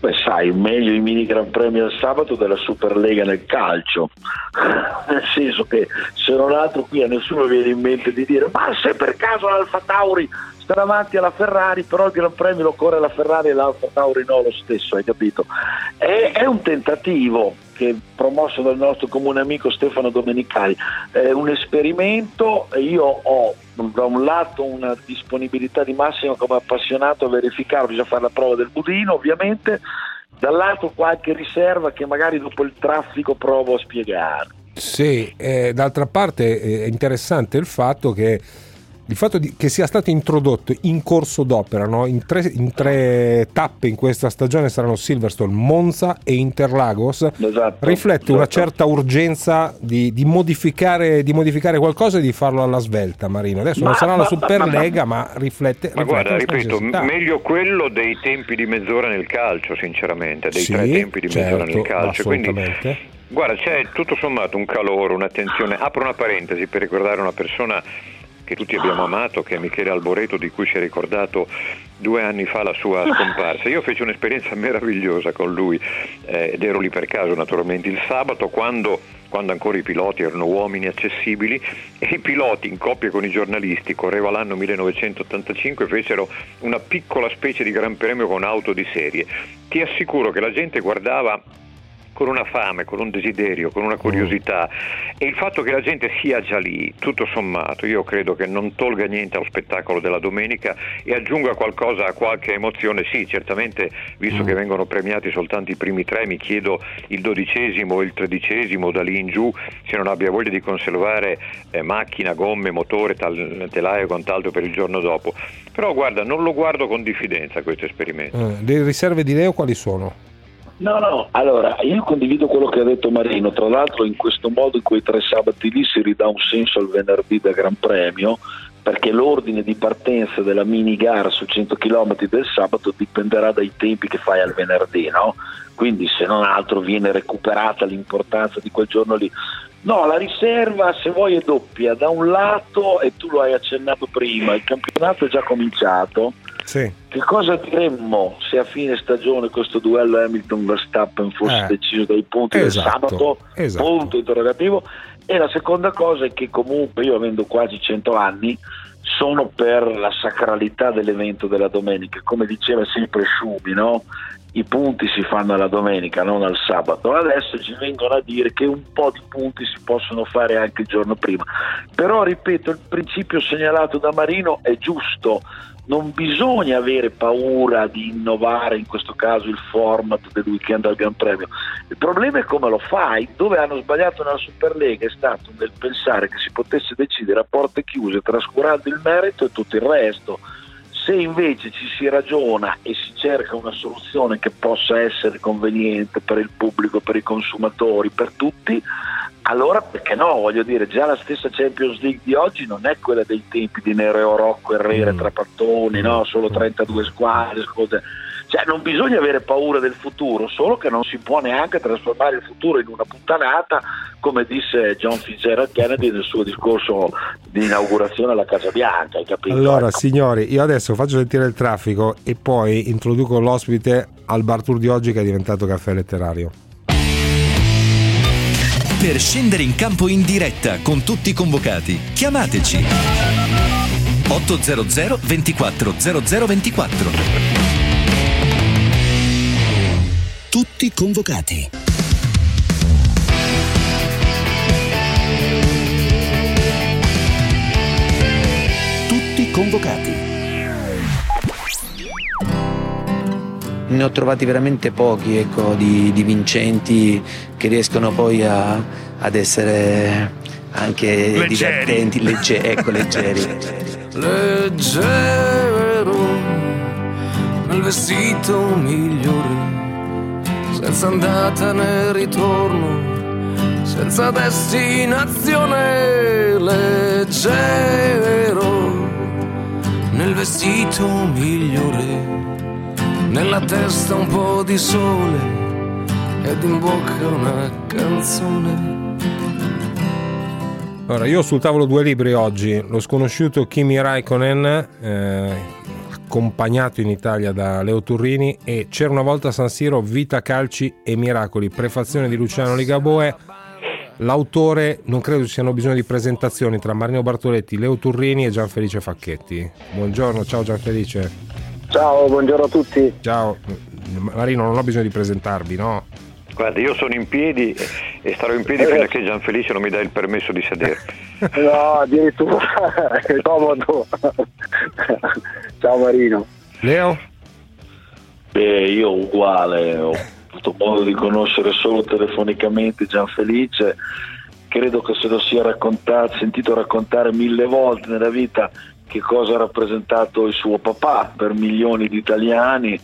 Beh, sai, meglio i mini Gran Premi al sabato della Superlega nel calcio. Nel senso che se non altro qui a nessuno viene in mente di dire ma se per caso l'Alfa Tauri sta davanti alla Ferrari, però il Gran Premio lo corre la Ferrari e l'Alfa Tauri no lo stesso, hai capito? È, è un tentativo che promosso dal nostro comune amico Stefano Domenicali, è un esperimento io ho da un lato una disponibilità di massima come appassionato a verificare, bisogna fare la prova del budino ovviamente, dall'altro qualche riserva che magari dopo il traffico provo a spiegare. Sì, eh, d'altra parte eh, è interessante il fatto che il fatto di- che sia stato introdotto in corso d'opera, no? in, tre, in tre tappe in questa stagione saranno Silverstone, Monza e Interlagos, riflette una certa urgenza di, di modificare, di modificare qualcosa e di farlo alla svelta, Marino. Adesso non Ma- sarà la ma- Superlega, ma riflette, Ma riflette guarda, ripeto, necessità. meglio quello dei tempi di mezz'ora nel calcio, sinceramente, dei Sì, tre tempi di mezz'ora certo, nel calcio. Quindi, guarda, c'è tutto sommato un calore, un'attenzione. Apro una parentesi per ricordare una persona che tutti abbiamo amato, che è Michele Alboreto, di cui si è ricordato due anni fa la sua scomparsa. Io feci un'esperienza meravigliosa con lui eh, ed ero lì per caso naturalmente il sabato quando, quando ancora i piloti erano uomini accessibili e i piloti in coppia con i giornalisti, correva l'anno 1985, fecero una piccola specie di gran premio con auto di serie. Ti assicuro che la gente guardava con una fame, con un desiderio, con una curiosità e il fatto che la gente sia già lì, tutto sommato, io credo che non tolga niente allo spettacolo della domenica e aggiunga qualcosa a qualche emozione. Sì, certamente, visto che vengono premiati soltanto i primi tre, mi chiedo il dodicesimo il tredicesimo da lì in giù se non abbia voglia di conservare eh, macchina, gomme, motore, tal, telaio e quant'altro per il giorno dopo. Però guarda, non lo guardo con diffidenza questo esperimento. Eh, le riserve di Leo quali sono? No, no, allora io condivido quello che ha detto Marino, tra l'altro in questo modo in quei tre sabati lì si ridà un senso al venerdì da Gran Premio perché l'ordine di partenza della mini gara su 100 km del sabato dipenderà dai tempi che fai al venerdì, no? Quindi se non altro viene recuperata l'importanza di quel giorno lì. No, la riserva se vuoi è doppia, da un lato, e tu lo hai accennato prima, il campionato è già cominciato, sì. che cosa diremmo se a fine stagione questo duello Hamilton-Verstappen fosse Eh. deciso dai punti Esatto, del sabato? esatto. Punto interrogativo. E la seconda cosa è che comunque io avendo quasi 100 anni sono per la sacralità dell'evento della domenica, come diceva sempre Sciubi, no? I punti si fanno alla domenica, non al sabato. Adesso ci vengono a dire che un po' di punti si possono fare anche il giorno prima. Però ripeto, il principio segnalato da Marino è giusto. Non bisogna avere paura di innovare in questo caso il format del weekend al Gran Premio. Il problema è come lo fai. Dove hanno sbagliato nella Superlega è stato nel pensare che si potesse decidere a porte chiuse, trascurando il merito e tutto il resto. Se invece ci si ragiona e si cerca una soluzione che possa essere conveniente per il pubblico, per i consumatori, per tutti, allora perché no? Voglio dire, già la stessa Champions League di oggi non è quella dei tempi di Nereo Rocco, Herrera, Mm. Trapattoni, no? Solo 32 squadre, cose. Cioè non bisogna avere paura del futuro, solo che non si può neanche trasformare il futuro in una puttanata, come disse John Fitzgerald Kennedy nel suo discorso di inaugurazione alla Casa Bianca, hai capito? Allora, Ecco. signori, io adesso faccio sentire il traffico e poi introduco l'ospite al bar tour di oggi che è diventato caffè letterario. Per scendere in campo in diretta con tutti i convocati, chiamateci 800 24 0024. Tutti convocati. Tutti convocati. Ne ho trovati veramente pochi ecco, di, di vincenti che riescono poi a- ad essere anche Leggeri. divertenti, legge- ecco, leggeri. leggero nel vestito migliore senza andata né ritorno senza destinazione leggero nel vestito migliore nella testa un po' di sole ed in bocca una canzone Allora, io ho sul tavolo due libri oggi. Lo sconosciuto Kimi Raikkonen, eh, accompagnato in Italia da Leo Turrini, e C'era una volta San Siro, Vita, Calci e Miracoli, prefazione di Luciano Ligaboe. L'autore, non credo ci siano bisogno di presentazioni tra Marino Bartoletti, Leo Turrini e Gianfelice Facchetti. Buongiorno, ciao Gianfelice. Ciao, buongiorno a tutti. Ciao. Marino, non ho bisogno di presentarvi, no? Guarda, io sono in piedi e starò in piedi fino a che Gianfelice non mi dà il permesso di sedere. No, addirittura è comodo. Ciao Marino. Leo? Beh, io uguale, ho avuto modo di conoscere solo telefonicamente Gianfelice, credo che se lo sia raccontato, sentito raccontare mille volte nella vita che cosa ha rappresentato il suo papà per milioni di italiani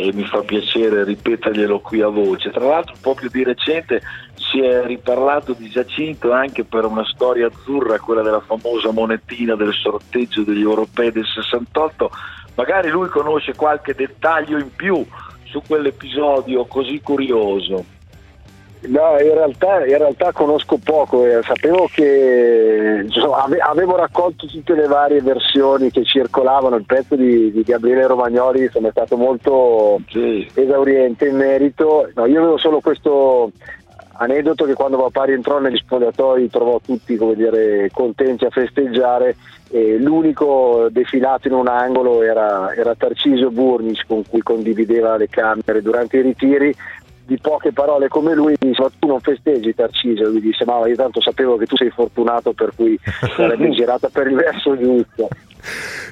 e mi fa piacere ripeterglielo qui a voce. Tra l'altro proprio di recente si è riparlato di Giacinto anche per una storia azzurra, quella della famosa monetina del sorteggio degli europei del 68. Magari lui conosce qualche dettaglio in più su quell'episodio così curioso. No, in realtà, in realtà conosco poco, eh. sapevo che insomma, ave- avevo raccolto tutte le varie versioni che circolavano, il pezzo di, di Gabriele Romagnoli insomma, è stato molto esauriente in merito, no, io avevo solo questo aneddoto che quando papà rientrò negli spogliatoi trovò tutti come dire, contenti a festeggiare e l'unico defilato in un angolo era, era Tarcisio Burnic con cui condivideva le camere durante i ritiri di poche parole come lui mi disse ma tu non festeggi Tarcisio lui disse ma io tanto sapevo che tu sei fortunato per cui sarebbe girata per il verso giusto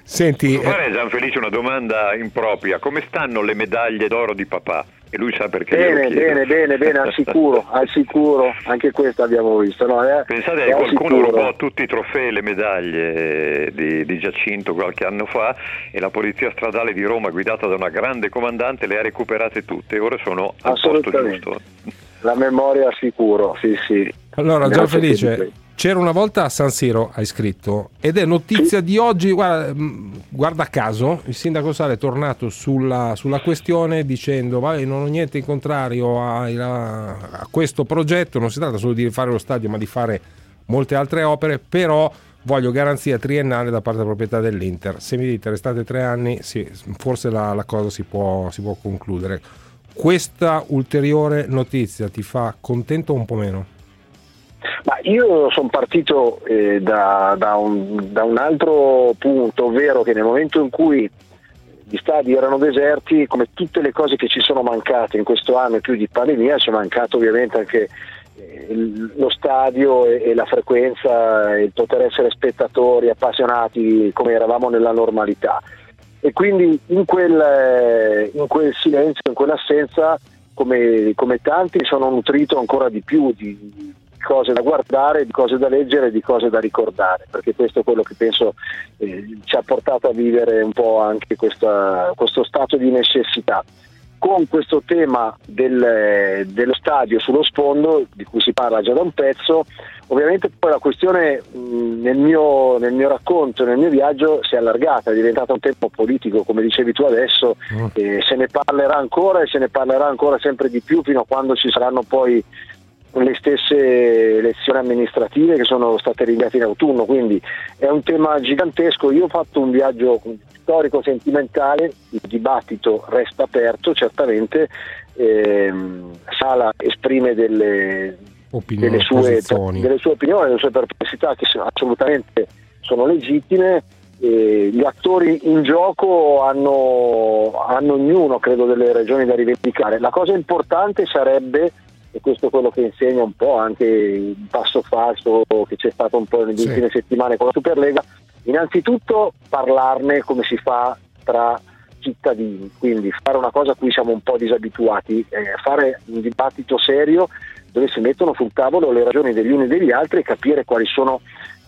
Senti, fare Gianfelice una domanda impropria. Come stanno le medaglie d'oro di papà? E lui sa perché bene bene bene bene al sicuro al sicuro anche questo abbiamo visto no? Eh, Pensate è che al qualcuno sicuro. rubò tutti i trofei e le medaglie di, di Giacinto qualche anno fa e la polizia stradale di Roma guidata da una grande comandante le ha recuperate tutte e ora sono al posto Assolutamente. giusto. la memoria al sicuro sì sì Allora, Grazie Gianfelice. C'era una volta a San Siro, hai scritto, ed è notizia di oggi, guarda, mh, guarda caso, il sindaco Sale è tornato sulla, sulla questione dicendo, vai, non ho niente in contrario a, a- questo progetto, non si tratta solo di fare lo stadio, ma di fare molte altre opere, però voglio garanzia triennale da parte della proprietà dell'Inter. Se mi dite restate tre anni, sì, forse la, la cosa si può, si può concludere. Questa ulteriore notizia ti fa contento o un po' meno? Ma io sono partito eh, da, da un, da un altro punto, ovvero che nel momento in cui gli stadi erano deserti, come tutte le cose che ci sono mancate in questo anno e più di pandemia, ci è mancato ovviamente anche eh, lo stadio e, la frequenza, il poter essere spettatori appassionati come eravamo nella normalità. E quindi in quel, eh, in quel silenzio, in quell'assenza, come, come tanti, sono nutrito ancora di più di cose da guardare, di cose da leggere, di cose da ricordare, perché questo è quello che penso eh, ci ha portato a vivere un po' anche questa- questo stato di necessità. Con questo tema del- dello stadio sullo sfondo, di cui si parla già da un pezzo, ovviamente poi la questione mh, nel, mio, nel mio racconto, nel mio viaggio si è allargata, è diventata un tema politico, come dicevi tu adesso, e se ne parlerà ancora e se ne parlerà ancora sempre di più fino a quando ci saranno poi le stesse elezioni amministrative che sono state rinviate in autunno, quindi è un tema gigantesco. Io ho fatto un viaggio storico-sentimentale, il dibattito resta aperto, certamente ehm, Sala esprime delle, delle, sue, delle sue opinioni, delle sue perplessità che sono- assolutamente sono legittime. E gli attori in gioco hanno, hanno ognuno, credo, delle ragioni da rivendicare. La cosa importante sarebbe, e questo è quello che insegna un po' anche il passo falso che c'è stato un po' nelle Sì. ultime settimane con la Superlega, innanzitutto parlarne come si fa tra cittadini, quindi fare una cosa a cui siamo un po' disabituati, eh, fare un dibattito serio dove si mettono sul tavolo le ragioni degli uni e degli altri e capire quali sono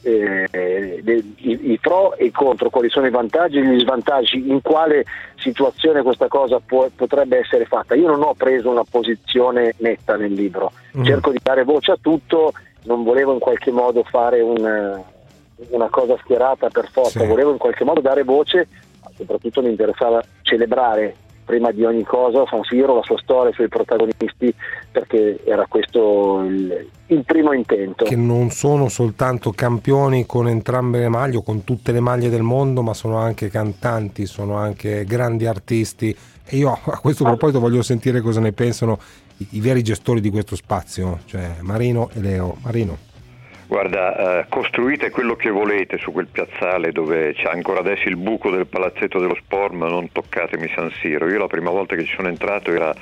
eh, le- i, i pro e i contro, quali sono i vantaggi e gli svantaggi, in quale situazione questa cosa può- potrebbe essere fatta. Io non ho preso una posizione netta nel libro, Mm. cerco di dare voce a tutto, non volevo in qualche modo fare un, una cosa schierata per forza, Sì. volevo in qualche modo dare voce, ma soprattutto mi interessava celebrare prima di ogni cosa San Siro, la sua storia, i suoi protagonisti, perché era questo il, il primo intento. che non sono soltanto campioni con entrambe le maglie o con tutte le maglie del mondo, ma sono anche cantanti, sono anche grandi artisti. E io a questo proposito voglio sentire cosa ne pensano i, i veri gestori di questo spazio, cioè Marino e Leo. Marino. Guarda, eh, costruite quello che volete su quel piazzale dove c'è ancora adesso il buco del palazzetto dello sport, ma non toccatemi San Siro. Io la prima volta che ci sono entrato era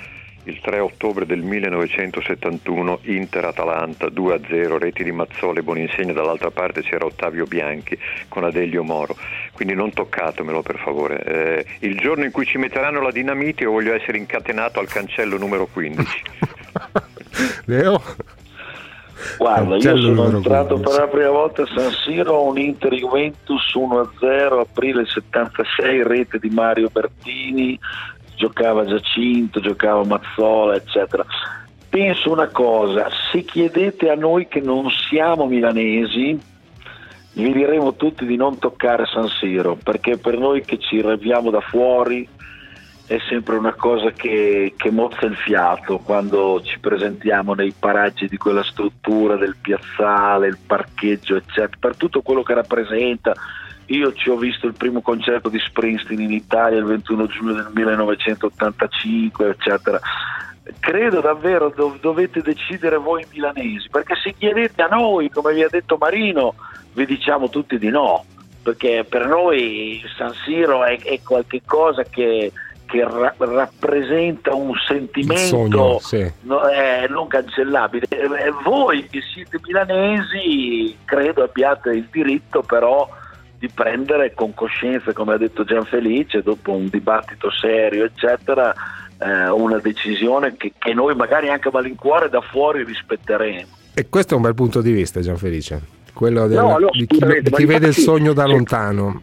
il 3 ottobre del 1971, Inter-Atalanta 2-0, reti di Mazzole, Boninsegna, dall'altra parte c'era Ottavio Bianchi con Adelio Moro, quindi non toccatemelo per favore. Eh, il giorno in cui ci metteranno la dinamite io voglio essere incatenato al cancello numero 15. Leo? Guarda, io sono entrato 15. per la prima volta a San Siro, un Inter Juventus 1-0, aprile 76, rete di Mario Bertini, giocava Giacinto, giocava Mazzola, eccetera. Penso una cosa, se chiedete a noi che non siamo milanesi, vi diremo tutti di non toccare San Siro, perché per noi che ci arriviamo da fuori è sempre una cosa che, che mozza il fiato quando ci presentiamo nei paraggi di quella struttura del piazzale, il parcheggio, eccetera, per tutto quello che rappresenta. Io ci ho visto il primo concerto di Springsteen in Italia il 21 giugno del 1985, eccetera. Credo davvero dov- dovete decidere voi milanesi, perché se chiedete a noi, come vi ha detto Marino, vi diciamo tutti di no, perché per noi San Siro è, è qualcosa che che ra- rappresenta un sentimento sogno, sì. no, eh, non cancellabile. Eh, eh, voi che siete milanesi credo abbiate il diritto però di prendere con coscienza, come ha detto Gianfelice, dopo un dibattito serio, eccetera, eh, una decisione che, che noi magari anche a malincuore da fuori rispetteremo. E questo è un bel punto di vista, Gianfelice, quello del- No, no, di chi, di chi vede il sogno da lontano.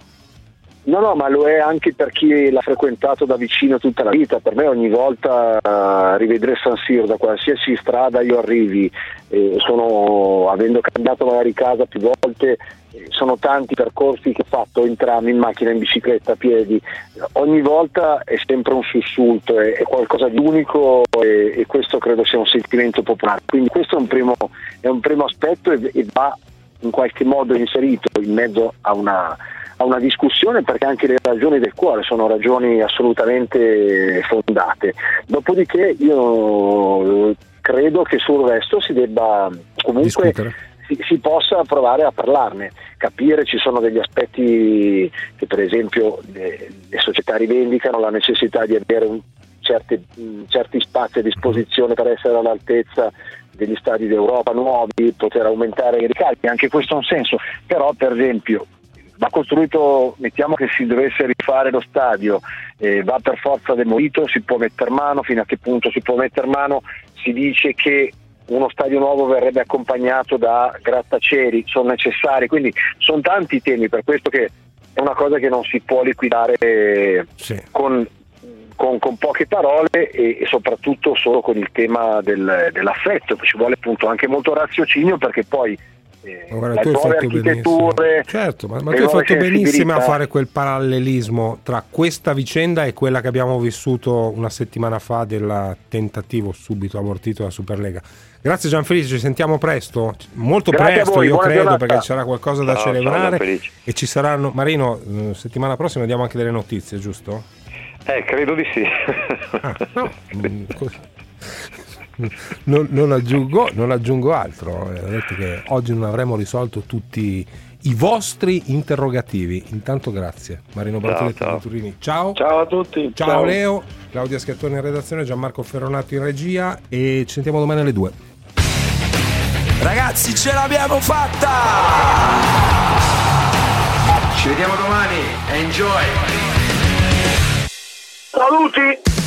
No, no, ma lo è anche per chi l'ha frequentato da vicino tutta la vita. Per me ogni volta eh, rivedere San Siro da qualsiasi strada io arrivi, eh, sono, avendo cambiato magari casa più volte, eh, sono tanti percorsi che ho fatto in tram, in macchina, in bicicletta, a piedi. Ogni volta è sempre un sussulto, è, è qualcosa di unico e, e questo credo sia un sentimento popolare. Quindi questo è un primo, è un primo aspetto e, e va in qualche modo inserito in mezzo a una, a una discussione perché anche le ragioni del cuore sono ragioni assolutamente fondate. Dopodiché io credo che sul resto si debba comunque si, si possa provare a parlarne, capire ci sono degli aspetti che per esempio le, le società rivendicano la necessità di avere un- certi, mh, certi spazi a disposizione per essere all'altezza degli stadi d'Europa nuovi, poter aumentare i ricarichi, anche questo ha un senso, però per esempio va costruito, mettiamo che si dovesse rifare lo stadio, eh, va per forza demolito, si può mettere mano, fino a che punto si può mettere mano, si dice che uno stadio nuovo verrebbe accompagnato da grattacieli, sono necessari, quindi sono tanti i temi, per questo che è una cosa che non si può liquidare con, con- con poche parole e, e soprattutto solo con il tema del- dell'affetto, ci vuole appunto anche molto raziocinio perché poi eh, Ma guarda, tu hai fatto benissimo. Certo, ma, ma tu hai fatto benissimo a fare quel parallelismo tra questa vicenda e quella che abbiamo vissuto una settimana fa del tentativo subito abortito della Superlega. Grazie Gianfelice, ci sentiamo presto, molto Grazie presto voi, io credo giornata. perché ci sarà qualcosa da ciao, celebrare e ci saranno, Marino, eh, settimana prossima diamo anche delle notizie, giusto? Eh, credo di sì. Mm, così. Non, non aggiungo, non aggiungo altro, Eh, ho detto che oggi non avremo risolto tutti i vostri interrogativi. Intanto grazie. Marino Bartoletti ciao. Turini. Ciao. Ciao a tutti. Ciao, Ciao. Leo, Claudia Schiattoni in redazione, Gianmarco Ferronato in regia e ci sentiamo domani alle 2. Ragazzi, ce l'abbiamo fatta! Ci vediamo domani. Enjoy! Saluti!